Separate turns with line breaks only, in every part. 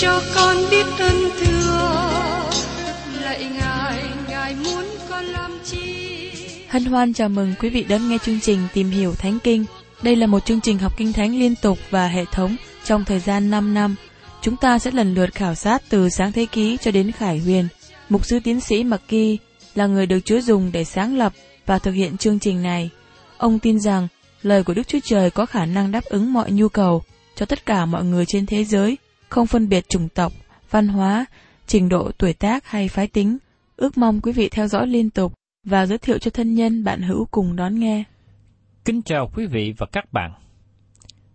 cho con biết ơn thưa lạy ngài ngài muốn con làm chi
Hân hoan chào mừng quý vị đến nghe chương trình Tìm hiểu Thánh Kinh. Đây là một chương trình học kinh thánh liên tục và hệ thống trong thời gian 5 năm. Chúng ta sẽ lần lượt khảo sát từ sáng thế ký cho đến khải huyền. Mục sư tiến sĩ Mcky là người được Chúa dùng để sáng lập và thực hiện chương trình này. Ông tin rằng lời của Đức Chúa Trời có khả năng đáp ứng mọi nhu cầu cho tất cả mọi người trên thế giới, không phân biệt chủng tộc, văn hóa, trình độ tuổi tác hay phái tính. Ước mong quý vị theo dõi liên tục và giới thiệu cho thân nhân bạn hữu cùng đón nghe.
Kính chào quý vị và các bạn.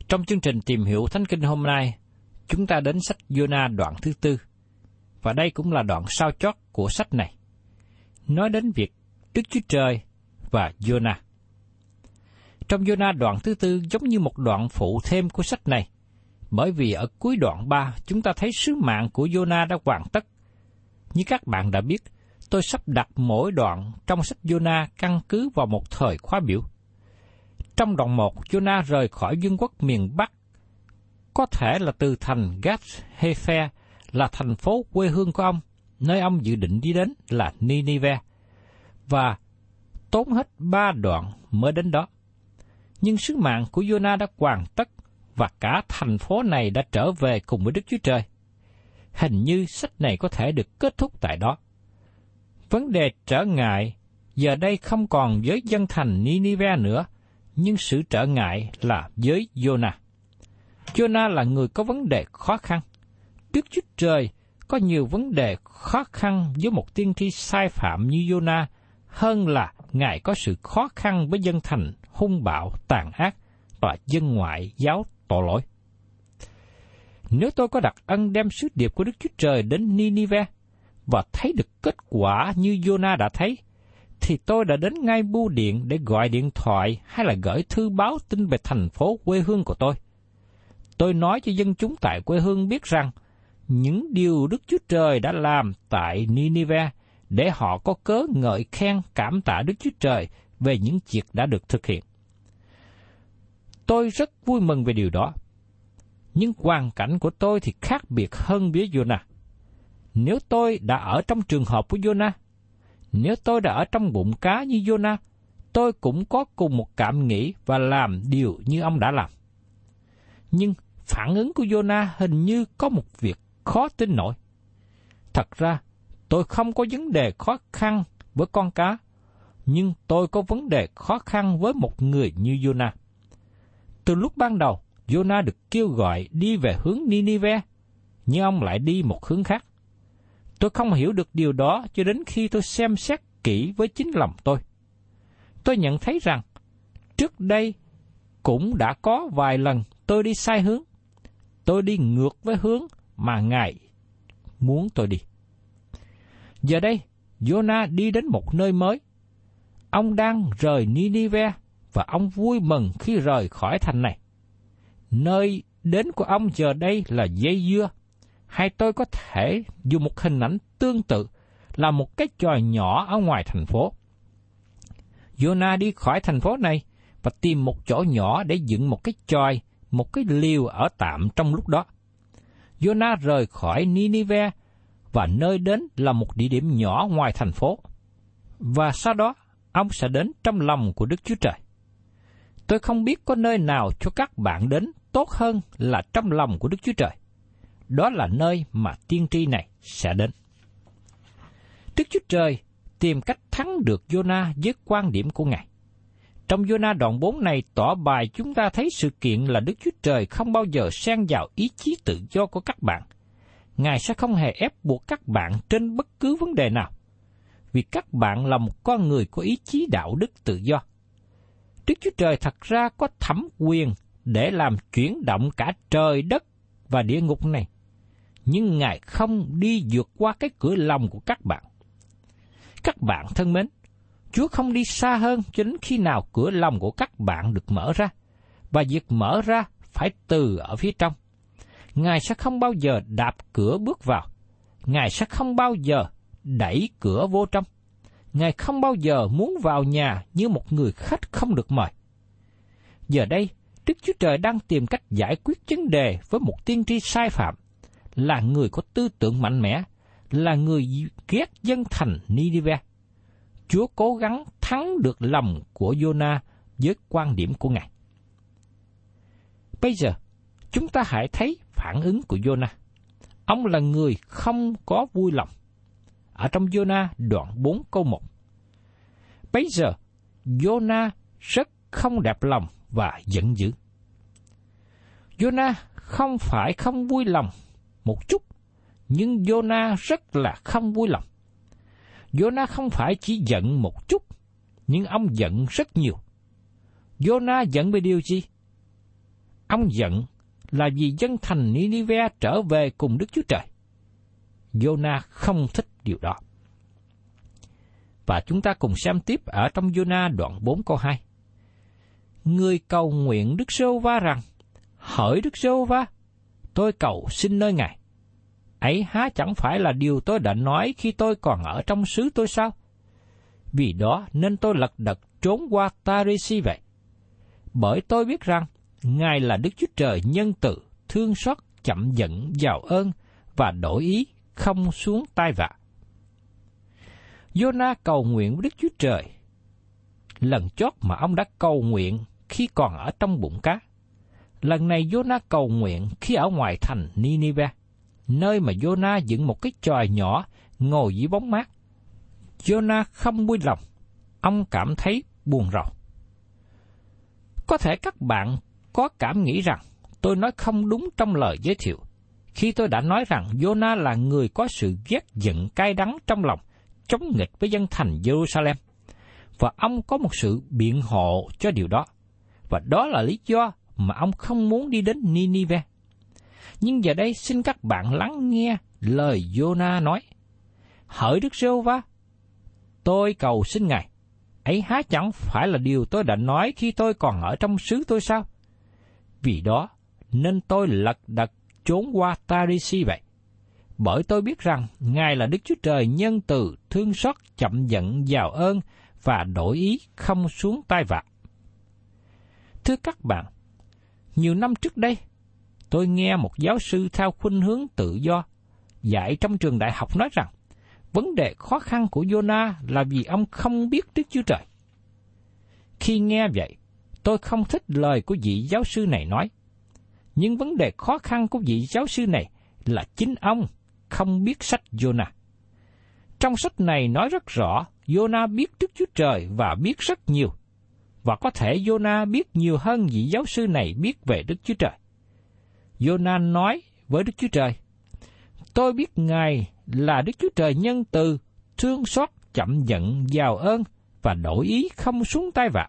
Trong chương trình tìm hiểu Thánh Kinh hôm nay, chúng ta đến sách Jonah đoạn thứ tư. Và đây cũng là đoạn sao chót của sách này. Nói đến việc Đức Chúa Trời và Jonah. Trong Jonah đoạn thứ tư giống như một đoạn phụ thêm của sách này, bởi vì ở cuối đoạn 3 chúng ta thấy sứ mạng của Jonah đã hoàn tất. Như các bạn đã biết, tôi sắp đặt mỗi đoạn trong sách Jonah căn cứ vào một thời khóa biểu. Trong đoạn 1, Jonah rời khỏi vương quốc miền Bắc, có thể là từ thành Gath Hefer là thành phố quê hương của ông, nơi ông dự định đi đến là Ninive, và tốn hết ba đoạn mới đến đó. Nhưng sứ mạng của Jonah đã hoàn tất và cả thành phố này đã trở về cùng với Đức Chúa Trời. Hình như sách này có thể được kết thúc tại đó. Vấn đề trở ngại giờ đây không còn với dân thành Ninive nữa, nhưng sự trở ngại là với Jonah. Jonah là người có vấn đề khó khăn. Đức Chúa Trời có nhiều vấn đề khó khăn với một tiên tri sai phạm như Jonah hơn là Ngài có sự khó khăn với dân thành hung bạo, tàn ác và dân ngoại giáo tội lỗi. Nếu tôi có đặt ân đem sứ điệp của Đức Chúa Trời đến Ninive và thấy được kết quả như Jonah đã thấy, thì tôi đã đến ngay bưu điện để gọi điện thoại hay là gửi thư báo tin về thành phố quê hương của tôi. Tôi nói cho dân chúng tại quê hương biết rằng những điều Đức Chúa Trời đã làm tại Ninive để họ có cớ ngợi khen cảm tạ Đức Chúa Trời về những việc đã được thực hiện. Tôi rất vui mừng về điều đó. Nhưng hoàn cảnh của tôi thì khác biệt hơn với Jonah. Nếu tôi đã ở trong trường hợp của Jonah, nếu tôi đã ở trong bụng cá như Jonah, tôi cũng có cùng một cảm nghĩ và làm điều như ông đã làm. Nhưng phản ứng của Jonah hình như có một việc khó tin nổi. Thật ra, tôi không có vấn đề khó khăn với con cá, nhưng tôi có vấn đề khó khăn với một người như Jonah. Từ lúc ban đầu, Jonah được kêu gọi đi về hướng Ninive, nhưng ông lại đi một hướng khác. Tôi không hiểu được điều đó cho đến khi tôi xem xét kỹ với chính lòng tôi. Tôi nhận thấy rằng, trước đây cũng đã có vài lần tôi đi sai hướng. Tôi đi ngược với hướng mà Ngài muốn tôi đi. Giờ đây, Jonah đi đến một nơi mới. Ông đang rời Ninive và ông vui mừng khi rời khỏi thành này. Nơi đến của ông giờ đây là dây dưa, hay tôi có thể dùng một hình ảnh tương tự là một cái tròi nhỏ ở ngoài thành phố. Jonah đi khỏi thành phố này và tìm một chỗ nhỏ để dựng một cái tròi, một cái liều ở tạm trong lúc đó. Jonah rời khỏi Ninive và nơi đến là một địa điểm nhỏ ngoài thành phố. Và sau đó, ông sẽ đến trong lòng của Đức Chúa Trời. Tôi không biết có nơi nào cho các bạn đến tốt hơn là trong lòng của Đức Chúa Trời. Đó là nơi mà tiên tri này sẽ đến. Đức Chúa Trời tìm cách thắng được Jonah với quan điểm của Ngài. Trong Jonah đoạn 4 này tỏ bài chúng ta thấy sự kiện là Đức Chúa Trời không bao giờ xen vào ý chí tự do của các bạn. Ngài sẽ không hề ép buộc các bạn trên bất cứ vấn đề nào. Vì các bạn là một con người có ý chí đạo đức tự do. Đức Chúa Trời thật ra có thẩm quyền để làm chuyển động cả trời đất và địa ngục này. Nhưng Ngài không đi vượt qua cái cửa lòng của các bạn. Các bạn thân mến, Chúa không đi xa hơn cho đến khi nào cửa lòng của các bạn được mở ra, và việc mở ra phải từ ở phía trong. Ngài sẽ không bao giờ đạp cửa bước vào, Ngài sẽ không bao giờ đẩy cửa vô trong. Ngài không bao giờ muốn vào nhà như một người khách không được mời. Giờ đây, Đức Chúa Trời đang tìm cách giải quyết vấn đề với một tiên tri sai phạm, là người có tư tưởng mạnh mẽ, là người ghét dân thành Nineveh. Chúa cố gắng thắng được lòng của Jonah với quan điểm của Ngài. Bây giờ, chúng ta hãy thấy phản ứng của Jonah. Ông là người không có vui lòng. Ở trong Jonah đoạn 4 câu 1. Bây giờ, Jonah rất không đẹp lòng và giận dữ. Jonah không phải không vui lòng một chút, nhưng Jonah rất là không vui lòng. Jonah không phải chỉ giận một chút, nhưng ông giận rất nhiều. Jonah giận về điều gì? Ông giận là vì dân thành Ninive trở về cùng Đức Chúa Trời. Jonah không thích điều đó. Và chúng ta cùng xem tiếp ở trong Jonah đoạn 4 câu 2. Người cầu nguyện Đức Sô Va rằng, hỡi Đức Sô Va, tôi cầu xin nơi Ngài. Ấy há chẳng phải là điều tôi đã nói khi tôi còn ở trong xứ tôi sao? Vì đó nên tôi lật đật trốn qua Tarisi vậy. Bởi tôi biết rằng Ngài là Đức Chúa Trời nhân từ, thương xót, chậm giận, giàu ơn và đổi ý, không xuống tai vạ. Jonah cầu nguyện với Đức Chúa Trời. Lần chót mà ông đã cầu nguyện khi còn ở trong bụng cá. Lần này Jonah cầu nguyện khi ở ngoài thành Ninive, nơi mà Jonah dựng một cái tròi nhỏ ngồi dưới bóng mát. Jonah không vui lòng, ông cảm thấy buồn rầu. Có thể các bạn có cảm nghĩ rằng tôi nói không đúng trong lời giới thiệu, khi tôi đã nói rằng Jonah là người có sự ghét giận cay đắng trong lòng, chống nghịch với dân thành Jerusalem. Và ông có một sự biện hộ cho điều đó. Và đó là lý do mà ông không muốn đi đến Ninive. Nhưng giờ đây xin các bạn lắng nghe lời Jonah nói. Hỡi Đức Rêu Va, tôi cầu xin Ngài, ấy há chẳng phải là điều tôi đã nói khi tôi còn ở trong xứ tôi sao? Vì đó, nên tôi lật đật trốn qua Tarisi vậy. Bởi tôi biết rằng Ngài là Đức Chúa Trời nhân từ, thương xót, chậm giận, giàu ơn và đổi ý không xuống tai vạ. Thưa các bạn, nhiều năm trước đây, tôi nghe một giáo sư theo khuynh hướng tự do dạy trong trường đại học nói rằng vấn đề khó khăn của Jonah là vì ông không biết Đức Chúa Trời. Khi nghe vậy, tôi không thích lời của vị giáo sư này nói. Nhưng vấn đề khó khăn của vị giáo sư này là chính ông không biết sách Jonah. Trong sách này nói rất rõ, Jonah biết Đức Chúa Trời và biết rất nhiều. Và có thể Jonah biết nhiều hơn vị giáo sư này biết về Đức Chúa Trời. Jonah nói với Đức Chúa Trời, Tôi biết Ngài là Đức Chúa Trời nhân từ, thương xót, chậm giận, giàu ơn và đổi ý không xuống tay vạ.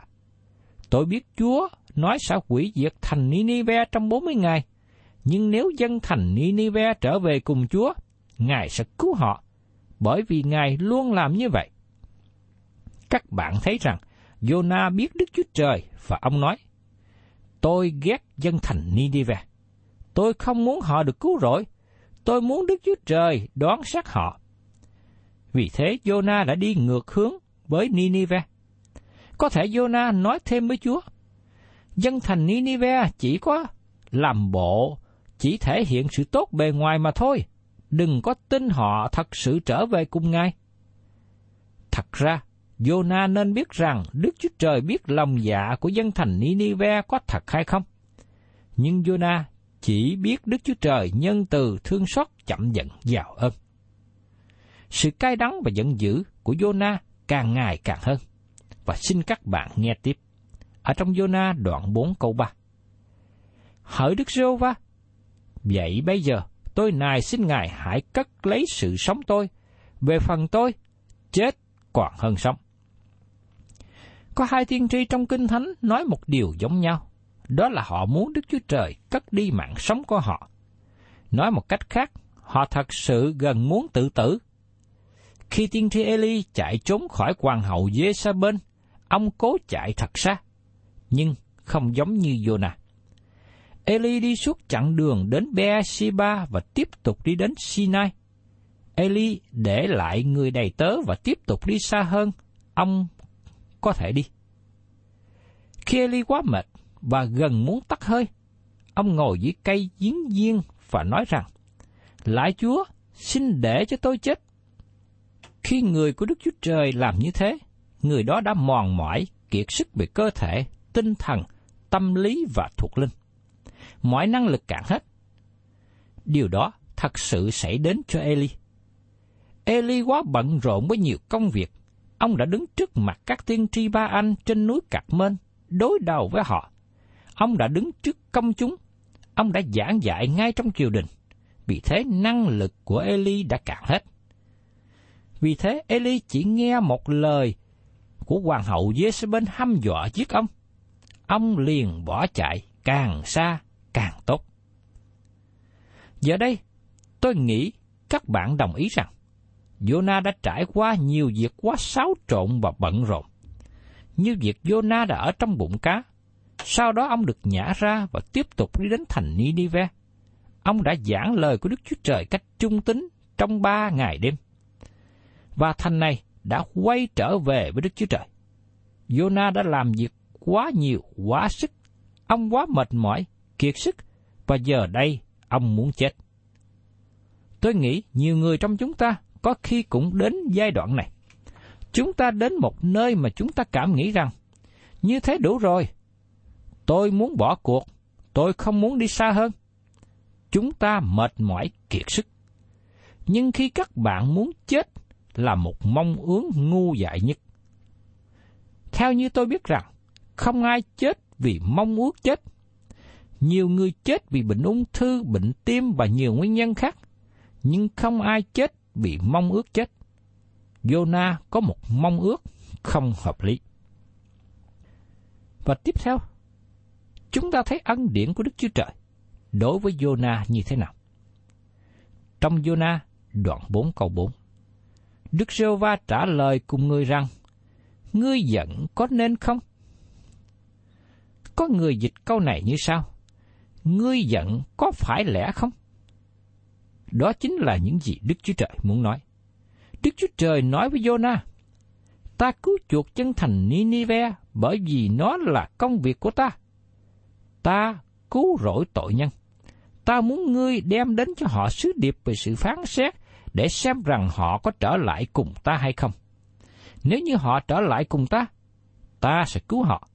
Tôi biết Chúa nói sẽ hủy diệt thành Ninive trong 40 ngày, nhưng nếu dân thành Ninive trở về cùng Chúa, Ngài sẽ cứu họ, bởi vì Ngài luôn làm như vậy. Các bạn thấy rằng, Jonah biết Đức Chúa Trời và ông nói, Tôi ghét dân thành Nineveh, Tôi không muốn họ được cứu rỗi. Tôi muốn Đức Chúa Trời đoán sát họ. Vì thế Jonah đã đi ngược hướng với Nineveh. Có thể Jonah nói thêm với Chúa, dân thành Nineveh chỉ có làm bộ, chỉ thể hiện sự tốt bề ngoài mà thôi. Đừng có tin họ thật sự trở về cùng Ngài. Thật ra, Jonah nên biết rằng Đức Chúa Trời biết lòng dạ của dân thành Ninive có thật hay không. Nhưng Jonah chỉ biết Đức Chúa Trời nhân từ thương xót chậm giận giàu ơn. Sự cay đắng và giận dữ của Jonah càng ngày càng hơn. Và xin các bạn nghe tiếp. Ở trong Jonah đoạn 4 câu 3. Hỡi Đức giê va vậy bây giờ tôi nài xin Ngài hãy cất lấy sự sống tôi. Về phần tôi, chết còn hơn sống. Có hai tiên tri trong Kinh Thánh nói một điều giống nhau. Đó là họ muốn Đức Chúa Trời cất đi mạng sống của họ. Nói một cách khác, họ thật sự gần muốn tự tử. Khi tiên tri Eli chạy trốn khỏi hoàng hậu Jezabel, ông cố chạy thật xa, nhưng không giống như Jonah. Eli đi suốt chặng đường đến Beersheba và tiếp tục đi đến Sinai. Eli để lại người đầy tớ và tiếp tục đi xa hơn, ông có thể đi. Khi Eli quá mệt và gần muốn tắt hơi, ông ngồi dưới cây giếng diên và nói rằng, Lại Chúa, xin để cho tôi chết. Khi người của Đức Chúa Trời làm như thế, người đó đã mòn mỏi, kiệt sức về cơ thể, tinh thần, tâm lý và thuộc linh. Mọi năng lực cạn hết. Điều đó thật sự xảy đến cho Eli. Eli quá bận rộn với nhiều công việc. Ông đã đứng trước mặt các tiên tri ba anh trên núi Cạc Mên, đối đầu với họ. Ông đã đứng trước công chúng. Ông đã giảng dạy ngay trong triều đình. Vì thế năng lực của Eli đã cạn hết. Vì thế Eli chỉ nghe một lời của hoàng hậu Jezebel hăm dọa giết ông. Ông liền bỏ chạy càng xa càng tốt. Giờ đây, tôi nghĩ các bạn đồng ý rằng Jonah đã trải qua nhiều việc quá xáo trộn và bận rộn. Như việc Jonah đã ở trong bụng cá, sau đó ông được nhả ra và tiếp tục đi đến thành Ninive. Ông đã giảng lời của Đức Chúa Trời cách trung tính trong ba ngày đêm. Và thành này đã quay trở về với Đức Chúa Trời. Jonah đã làm việc quá nhiều, quá sức. Ông quá mệt mỏi, kiệt sức, và giờ đây ông muốn chết. Tôi nghĩ nhiều người trong chúng ta có khi cũng đến giai đoạn này. Chúng ta đến một nơi mà chúng ta cảm nghĩ rằng, như thế đủ rồi. Tôi muốn bỏ cuộc, tôi không muốn đi xa hơn. Chúng ta mệt mỏi kiệt sức. Nhưng khi các bạn muốn chết là một mong ước ngu dại nhất. Theo như tôi biết rằng, không ai chết vì mong ước chết. Nhiều người chết vì bệnh ung thư, bệnh tim và nhiều nguyên nhân khác, nhưng không ai chết vì mong ước chết. Jonah có một mong ước không hợp lý. Và tiếp theo, chúng ta thấy ân điển của Đức Chúa Trời đối với Jonah như thế nào. Trong Jonah, đoạn 4 câu 4, Đức giê va trả lời cùng người rằng, Ngươi giận có nên không? Có người dịch câu này như sau, Ngươi giận có phải lẽ không? Đó chính là những gì Đức Chúa Trời muốn nói. Đức Chúa Trời nói với Jonah, ta cứu chuộc chân thành Ninive bởi vì nó là công việc của ta. Ta cứu rỗi tội nhân. Ta muốn ngươi đem đến cho họ sứ điệp về sự phán xét để xem rằng họ có trở lại cùng ta hay không. Nếu như họ trở lại cùng ta, ta sẽ cứu họ.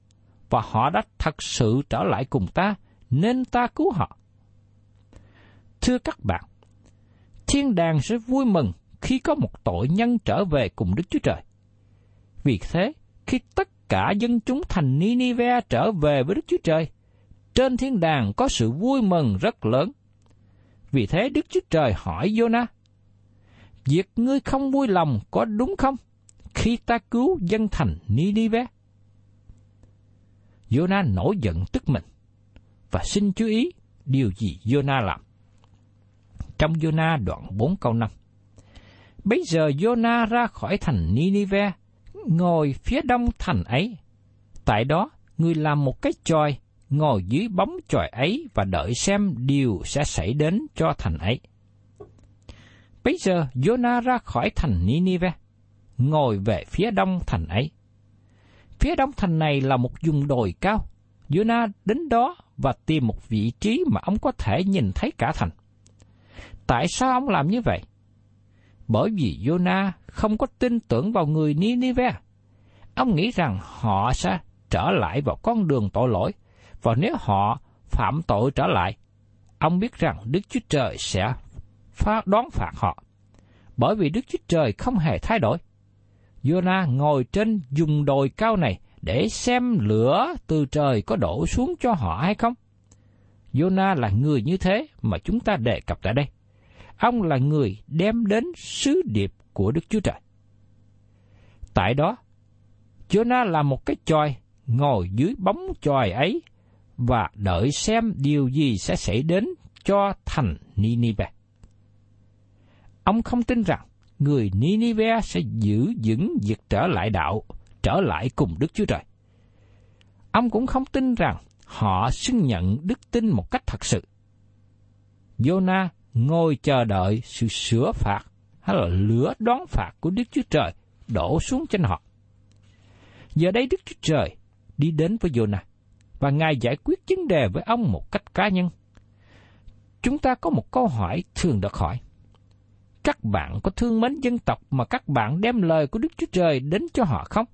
Và họ đã thật sự trở lại cùng ta, nên ta cứu họ. Thưa các bạn, thiên đàng sẽ vui mừng khi có một tội nhân trở về cùng Đức Chúa Trời. Vì thế, khi tất cả dân chúng thành Ninive trở về với Đức Chúa Trời, trên thiên đàng có sự vui mừng rất lớn. Vì thế Đức Chúa Trời hỏi Jonah, Việc ngươi không vui lòng có đúng không khi ta cứu dân thành Ninive? Jonah nổi giận tức mình và xin chú ý điều gì Jonah làm. Trong Jonah đoạn 4 câu 5 Bây giờ Jonah ra khỏi thành Ninive, ngồi phía đông thành ấy. Tại đó, người làm một cái chòi, ngồi dưới bóng chòi ấy và đợi xem điều sẽ xảy đến cho thành ấy. Bây giờ Jonah ra khỏi thành Ninive, ngồi về phía đông thành ấy. Phía đông thành này là một vùng đồi cao. Jonah đến đó và tìm một vị trí mà ông có thể nhìn thấy cả thành. Tại sao ông làm như vậy? Bởi vì Jonah không có tin tưởng vào người Ninive. Ông nghĩ rằng họ sẽ trở lại vào con đường tội lỗi, và nếu họ phạm tội trở lại, ông biết rằng Đức Chúa Trời sẽ phá đón phạt họ. Bởi vì Đức Chúa Trời không hề thay đổi. Jonah ngồi trên dùng đồi cao này để xem lửa từ trời có đổ xuống cho họ hay không. Jonah là người như thế mà chúng ta đề cập tại đây. Ông là người đem đến sứ điệp của Đức Chúa Trời. Tại đó, Jonah là một cái chòi ngồi dưới bóng chòi ấy và đợi xem điều gì sẽ xảy đến cho thành Ninive. Ông không tin rằng người Ninive sẽ giữ vững việc trở lại đạo, trở lại cùng Đức Chúa Trời. Ông cũng không tin rằng họ xưng nhận đức tin một cách thật sự. Jonah ngồi chờ đợi sự sửa phạt hay là lửa đón phạt của Đức Chúa Trời đổ xuống trên họ. Giờ đây Đức Chúa Trời đi đến với Jonah và Ngài giải quyết vấn đề với ông một cách cá nhân. Chúng ta có một câu hỏi thường được hỏi. Các bạn có thương mến dân tộc mà các bạn đem lời của Đức Chúa Trời đến cho họ không?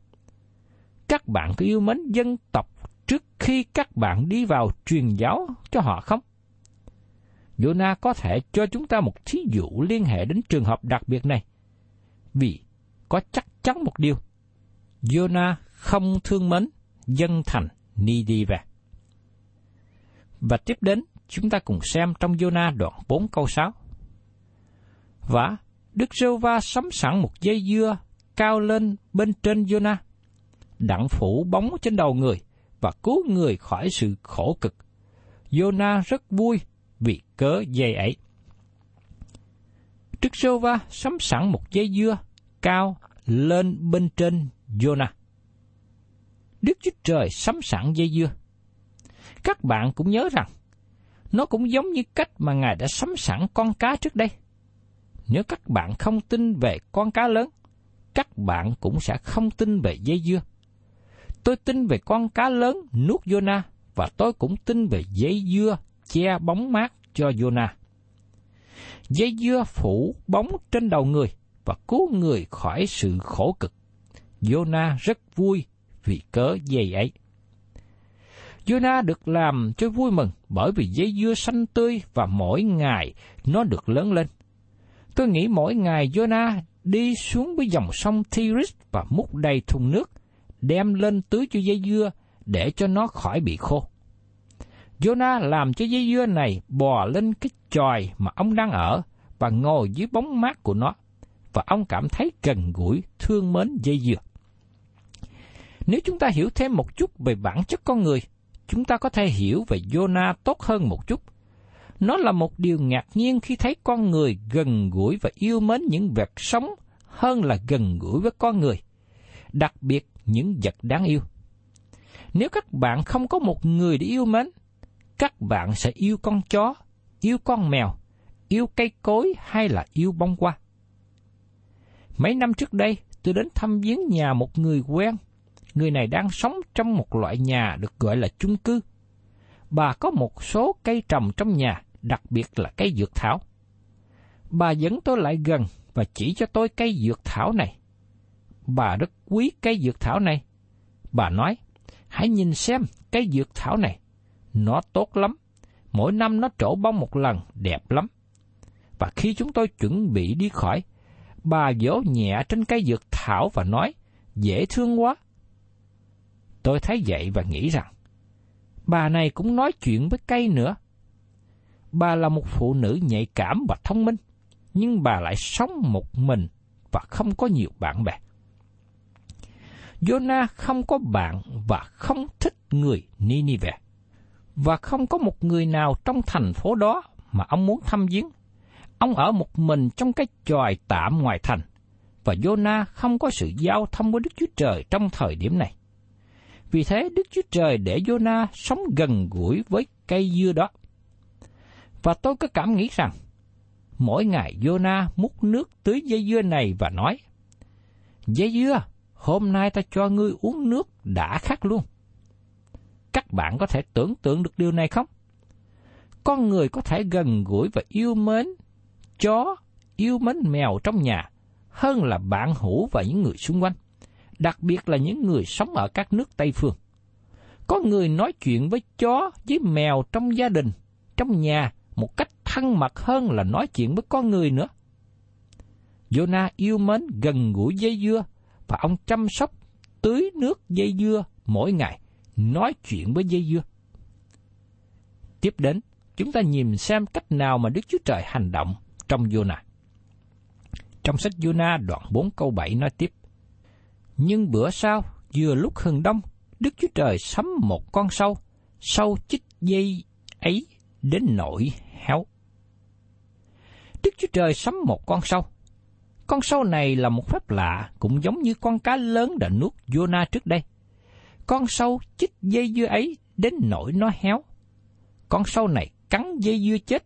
Các bạn có yêu mến dân tộc trước khi các bạn đi vào truyền giáo cho họ không? Jonah có thể cho chúng ta một thí dụ liên hệ đến trường hợp đặc biệt này. Vì có chắc chắn một điều. Jonah không thương mến dân thành Nidive. Và tiếp đến, chúng ta cùng xem trong Jonah đoạn 4 câu 6. Và Đức Rêu Va sắm sẵn một dây dưa cao lên bên trên Jonah, đặng phủ bóng trên đầu người và cứu người khỏi sự khổ cực. Jonah rất vui vì cớ dây ấy. Đức sô Va sắm sẵn một dây dưa cao lên bên trên Jonah. Đức Chúa Trời sắm sẵn dây dưa. Các bạn cũng nhớ rằng, nó cũng giống như cách mà Ngài đã sắm sẵn con cá trước đây. Nếu các bạn không tin về con cá lớn, các bạn cũng sẽ không tin về dây dưa. Tôi tin về con cá lớn nuốt Jonah và tôi cũng tin về dây dưa che bóng mát cho Jonah. Dây dưa phủ bóng trên đầu người và cứu người khỏi sự khổ cực. Jonah rất vui vì cớ dây ấy. Jonah được làm cho vui mừng bởi vì dây dưa xanh tươi và mỗi ngày nó được lớn lên. Tôi nghĩ mỗi ngày Jonah đi xuống với dòng sông Tigris và múc đầy thùng nước, đem lên tưới cho dây dưa để cho nó khỏi bị khô. Jonah làm cho dây dưa này bò lên cái chòi mà ông đang ở và ngồi dưới bóng mát của nó, và ông cảm thấy gần gũi, thương mến dây dưa. Nếu chúng ta hiểu thêm một chút về bản chất con người, chúng ta có thể hiểu về Jonah tốt hơn một chút. Nó là một điều ngạc nhiên khi thấy con người gần gũi và yêu mến những vật sống hơn là gần gũi với con người, đặc biệt những vật đáng yêu. Nếu các bạn không có một người để yêu mến, các bạn sẽ yêu con chó, yêu con mèo, yêu cây cối hay là yêu bông hoa. Mấy năm trước đây, tôi đến thăm viếng nhà một người quen người này đang sống trong một loại nhà được gọi là chung cư. Bà có một số cây trồng trong nhà, đặc biệt là cây dược thảo. Bà dẫn tôi lại gần và chỉ cho tôi cây dược thảo này. Bà rất quý cây dược thảo này. Bà nói, hãy nhìn xem cây dược thảo này. Nó tốt lắm. Mỗi năm nó trổ bông một lần, đẹp lắm. Và khi chúng tôi chuẩn bị đi khỏi, bà vỗ nhẹ trên cây dược thảo và nói, dễ thương quá, Tôi thấy vậy và nghĩ rằng, bà này cũng nói chuyện với cây nữa. Bà là một phụ nữ nhạy cảm và thông minh, nhưng bà lại sống một mình và không có nhiều bạn bè. Jonah không có bạn và không thích người Ninive. Và không có một người nào trong thành phố đó mà ông muốn thăm viếng. Ông ở một mình trong cái tròi tạm ngoài thành, và Jonah không có sự giao thông với Đức Chúa Trời trong thời điểm này. Vì thế Đức Chúa Trời để Jonah sống gần gũi với cây dưa đó. Và tôi có cảm nghĩ rằng, mỗi ngày Jonah múc nước tưới dây dưa này và nói, Dây dưa, hôm nay ta cho ngươi uống nước đã khát luôn. Các bạn có thể tưởng tượng được điều này không? Con người có thể gần gũi và yêu mến chó, yêu mến mèo trong nhà hơn là bạn hữu và những người xung quanh đặc biệt là những người sống ở các nước Tây Phương. Có người nói chuyện với chó, với mèo trong gia đình, trong nhà một cách thân mật hơn là nói chuyện với con người nữa. Jonah yêu mến gần gũi dây dưa và ông chăm sóc tưới nước dây dưa mỗi ngày, nói chuyện với dây dưa. Tiếp đến, chúng ta nhìn xem cách nào mà Đức Chúa Trời hành động trong Jonah. Trong sách Jonah đoạn 4 câu 7 nói tiếp, nhưng bữa sau, vừa lúc hừng đông, Đức Chúa Trời sắm một con sâu, sâu chích dây ấy đến nỗi héo. Đức Chúa Trời sắm một con sâu. Con sâu này là một phép lạ, cũng giống như con cá lớn đã nuốt Jonah trước đây. Con sâu chích dây dưa ấy đến nỗi nó héo. Con sâu này cắn dây dưa chết,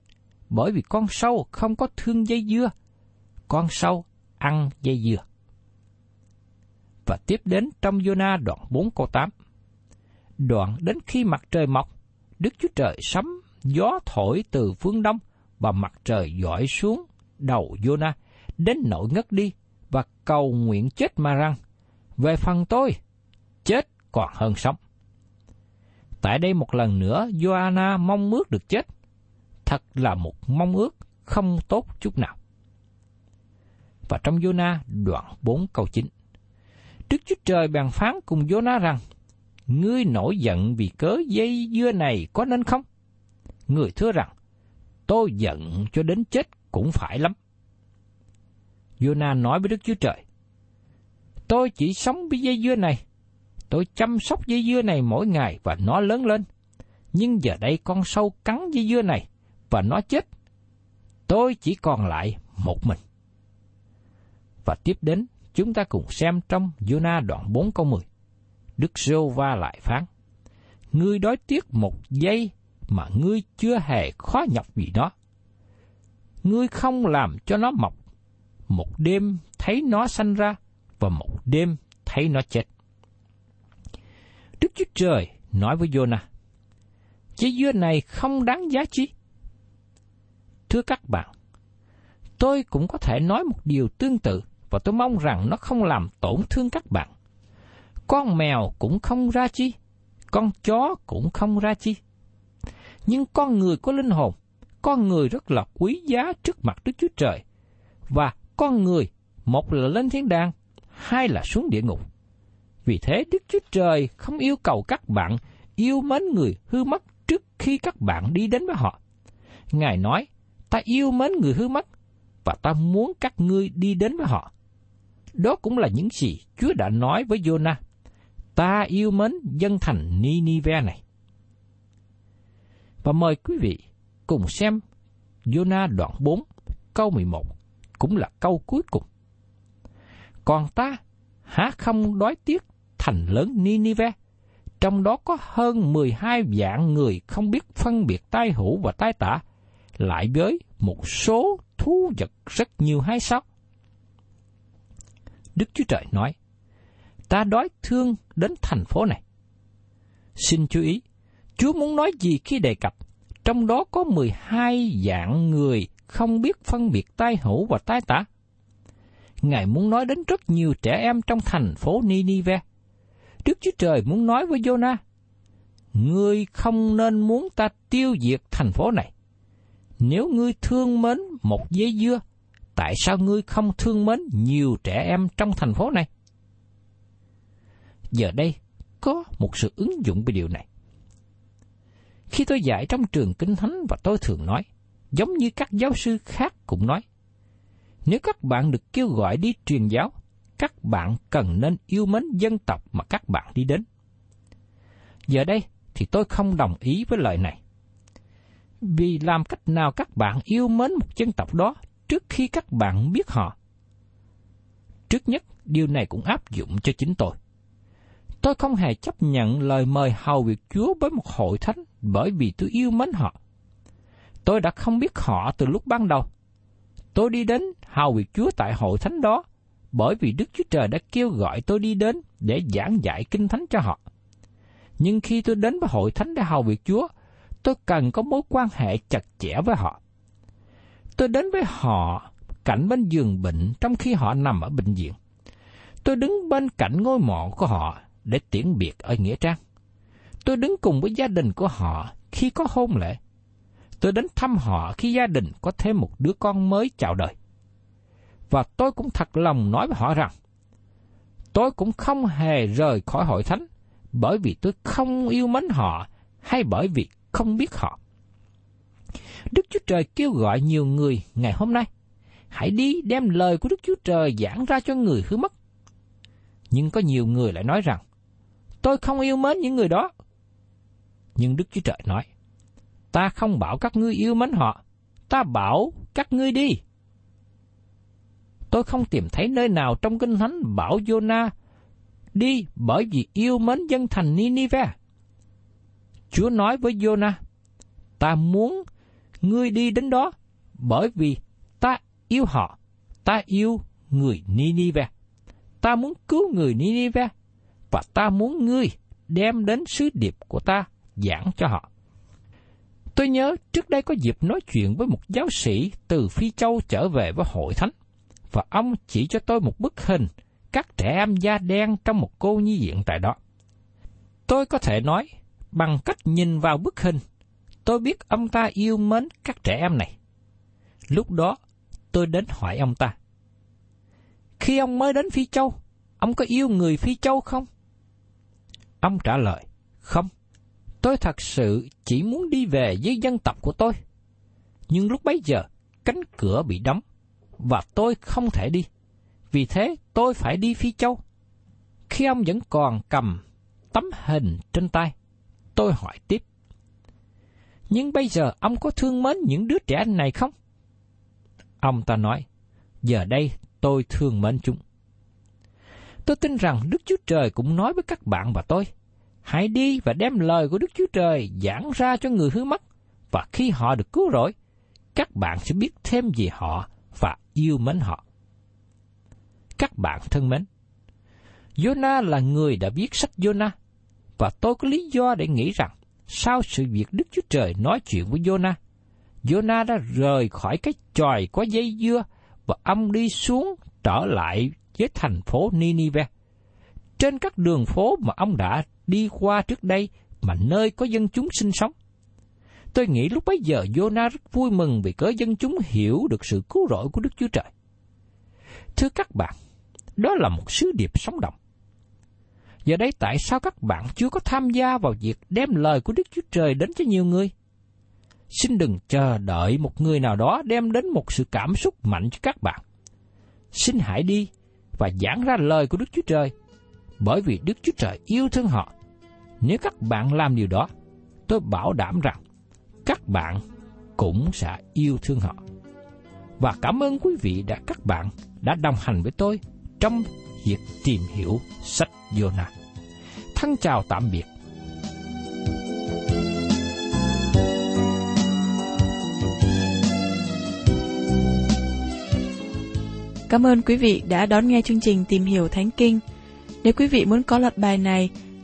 bởi vì con sâu không có thương dây dưa. Con sâu ăn dây dưa. Và tiếp đến trong Jonah đoạn 4 câu 8. Đoạn đến khi mặt trời mọc, Đức Chúa Trời sấm, gió thổi từ phương đông và mặt trời dõi xuống đầu Jonah đến nỗi ngất đi và cầu nguyện chết mà rằng, về phần tôi, chết còn hơn sống. Tại đây một lần nữa, Joanna mong ước được chết. Thật là một mong ước không tốt chút nào. Và trong Jonah đoạn 4 câu 9. Đức Chúa Trời bàn phán cùng Jonah rằng, Ngươi nổi giận vì cớ dây dưa này có nên không? Người thưa rằng, tôi giận cho đến chết cũng phải lắm. Jonah nói với Đức Chúa Trời, Tôi chỉ sống với dây dưa này. Tôi chăm sóc dây dưa này mỗi ngày và nó lớn lên. Nhưng giờ đây con sâu cắn dây dưa này và nó chết. Tôi chỉ còn lại một mình. Và tiếp đến, chúng ta cùng xem trong Jonah đoạn 4 câu 10. Đức Rô Va lại phán, Ngươi đói tiếc một giây mà ngươi chưa hề khó nhọc vì nó. Ngươi không làm cho nó mọc một đêm thấy nó sanh ra và một đêm thấy nó chết. Đức Chúa Trời nói với Jonah, Trái dưa này không đáng giá chi. Thưa các bạn, tôi cũng có thể nói một điều tương tự và tôi mong rằng nó không làm tổn thương các bạn. Con mèo cũng không ra chi, con chó cũng không ra chi. Nhưng con người có linh hồn, con người rất là quý giá trước mặt Đức Chúa Trời, và con người, một là lên thiên đàng, hai là xuống địa ngục. Vì thế Đức Chúa Trời không yêu cầu các bạn yêu mến người hư mất trước khi các bạn đi đến với họ. Ngài nói, ta yêu mến người hư mất, và ta muốn các ngươi đi đến với họ. Đó cũng là những gì Chúa đã nói với Jonah. Ta yêu mến dân thành Ninive này. Và mời quý vị cùng xem Jonah đoạn 4, câu 11 cũng là câu cuối cùng. Còn ta, há không đói tiếc thành lớn Ninive, trong đó có hơn 12 vạn người không biết phân biệt tai hữu và tai tả, lại với một số thú vật rất nhiều hay sao? Đức Chúa Trời nói, ta đói thương đến thành phố này. Xin chú ý, Chúa muốn nói gì khi đề cập, trong đó có 12 dạng người không biết phân biệt tai hữu và tai tả. Ngài muốn nói đến rất nhiều trẻ em trong thành phố Ninive. Đức Chúa Trời muốn nói với Jonah, Ngươi không nên muốn ta tiêu diệt thành phố này. Nếu ngươi thương mến một dế dưa, tại sao ngươi không thương mến nhiều trẻ em trong thành phố này? Giờ đây, có một sự ứng dụng về điều này. Khi tôi dạy trong trường kinh thánh và tôi thường nói, giống như các giáo sư khác cũng nói. Nếu các bạn được kêu gọi đi truyền giáo, các bạn cần nên yêu mến dân tộc mà các bạn đi đến. Giờ đây thì tôi không đồng ý với lời này. Vì làm cách nào các bạn yêu mến một dân tộc đó trước khi các bạn biết họ? Trước nhất, điều này cũng áp dụng cho chính tôi. Tôi không hề chấp nhận lời mời hầu việc Chúa với một hội thánh bởi vì tôi yêu mến họ Tôi đã không biết họ từ lúc ban đầu. Tôi đi đến hầu việc Chúa tại hội thánh đó, bởi vì Đức Chúa Trời đã kêu gọi tôi đi đến để giảng dạy kinh thánh cho họ. Nhưng khi tôi đến với hội thánh để hầu việc Chúa, tôi cần có mối quan hệ chặt chẽ với họ. Tôi đến với họ cạnh bên giường bệnh trong khi họ nằm ở bệnh viện. Tôi đứng bên cạnh ngôi mộ của họ để tiễn biệt ở Nghĩa Trang. Tôi đứng cùng với gia đình của họ khi có hôn lễ. Tôi đến thăm họ khi gia đình có thêm một đứa con mới chào đời. Và tôi cũng thật lòng nói với họ rằng, tôi cũng không hề rời khỏi hội thánh bởi vì tôi không yêu mến họ hay bởi vì không biết họ. Đức Chúa Trời kêu gọi nhiều người ngày hôm nay, hãy đi đem lời của Đức Chúa Trời giảng ra cho người hứa mất. Nhưng có nhiều người lại nói rằng, tôi không yêu mến những người đó. Nhưng Đức Chúa Trời nói, Ta không bảo các ngươi yêu mến họ, ta bảo các ngươi đi. tôi không tìm thấy nơi nào trong Kinh Thánh bảo Jonah đi bởi vì yêu mến dân thành Ninive. Chúa nói với Jonah, ta muốn ngươi đi đến đó bởi vì ta yêu họ, ta yêu người Ninive. Ta muốn cứu người Ninive và ta muốn ngươi đem đến sứ điệp của ta giảng cho họ. Tôi nhớ trước đây có dịp nói chuyện với một giáo sĩ từ Phi Châu trở về với hội thánh, và ông chỉ cho tôi một bức hình các trẻ em da đen trong một cô nhi viện tại đó. Tôi có thể nói, bằng cách nhìn vào bức hình, tôi biết ông ta yêu mến các trẻ em này. Lúc đó, tôi đến hỏi ông ta. Khi ông mới đến Phi Châu, ông có yêu người Phi Châu không? Ông trả lời, không. Tôi thật sự chỉ muốn đi về với dân tộc của tôi. Nhưng lúc bấy giờ, cánh cửa bị đóng, và tôi không thể đi. Vì thế, tôi phải đi Phi Châu. Khi ông vẫn còn cầm tấm hình trên tay, tôi hỏi tiếp. Nhưng bây giờ ông có thương mến những đứa trẻ này không? Ông ta nói, giờ đây tôi thương mến chúng. Tôi tin rằng Đức Chúa Trời cũng nói với các bạn và tôi, hãy đi và đem lời của Đức Chúa Trời giảng ra cho người hư mất, và khi họ được cứu rỗi, các bạn sẽ biết thêm về họ và yêu mến họ. Các bạn thân mến, Jonah là người đã viết sách Jonah, và tôi có lý do để nghĩ rằng sau sự việc Đức Chúa Trời nói chuyện với Jonah, Jonah đã rời khỏi cái tròi có dây dưa và ông đi xuống trở lại với thành phố Ninive. Trên các đường phố mà ông đã đi qua trước đây mà nơi có dân chúng sinh sống. Tôi nghĩ lúc bấy giờ Jonah rất vui mừng vì cớ dân chúng hiểu được sự cứu rỗi của Đức Chúa Trời. Thưa các bạn, đó là một sứ điệp sống động. Giờ đây tại sao các bạn chưa có tham gia vào việc đem lời của Đức Chúa Trời đến cho nhiều người? Xin đừng chờ đợi một người nào đó đem đến một sự cảm xúc mạnh cho các bạn. Xin hãy đi và giảng ra lời của Đức Chúa Trời, bởi vì Đức Chúa Trời yêu thương họ. Nếu các bạn làm điều đó, tôi bảo đảm rằng các bạn cũng sẽ yêu thương họ. Và cảm ơn quý vị đã các bạn đã đồng hành với tôi trong việc tìm hiểu sách Jonah. Thân chào tạm biệt.
Cảm ơn quý vị đã đón nghe chương trình Tìm hiểu Thánh Kinh. Nếu quý vị muốn có loạt bài này,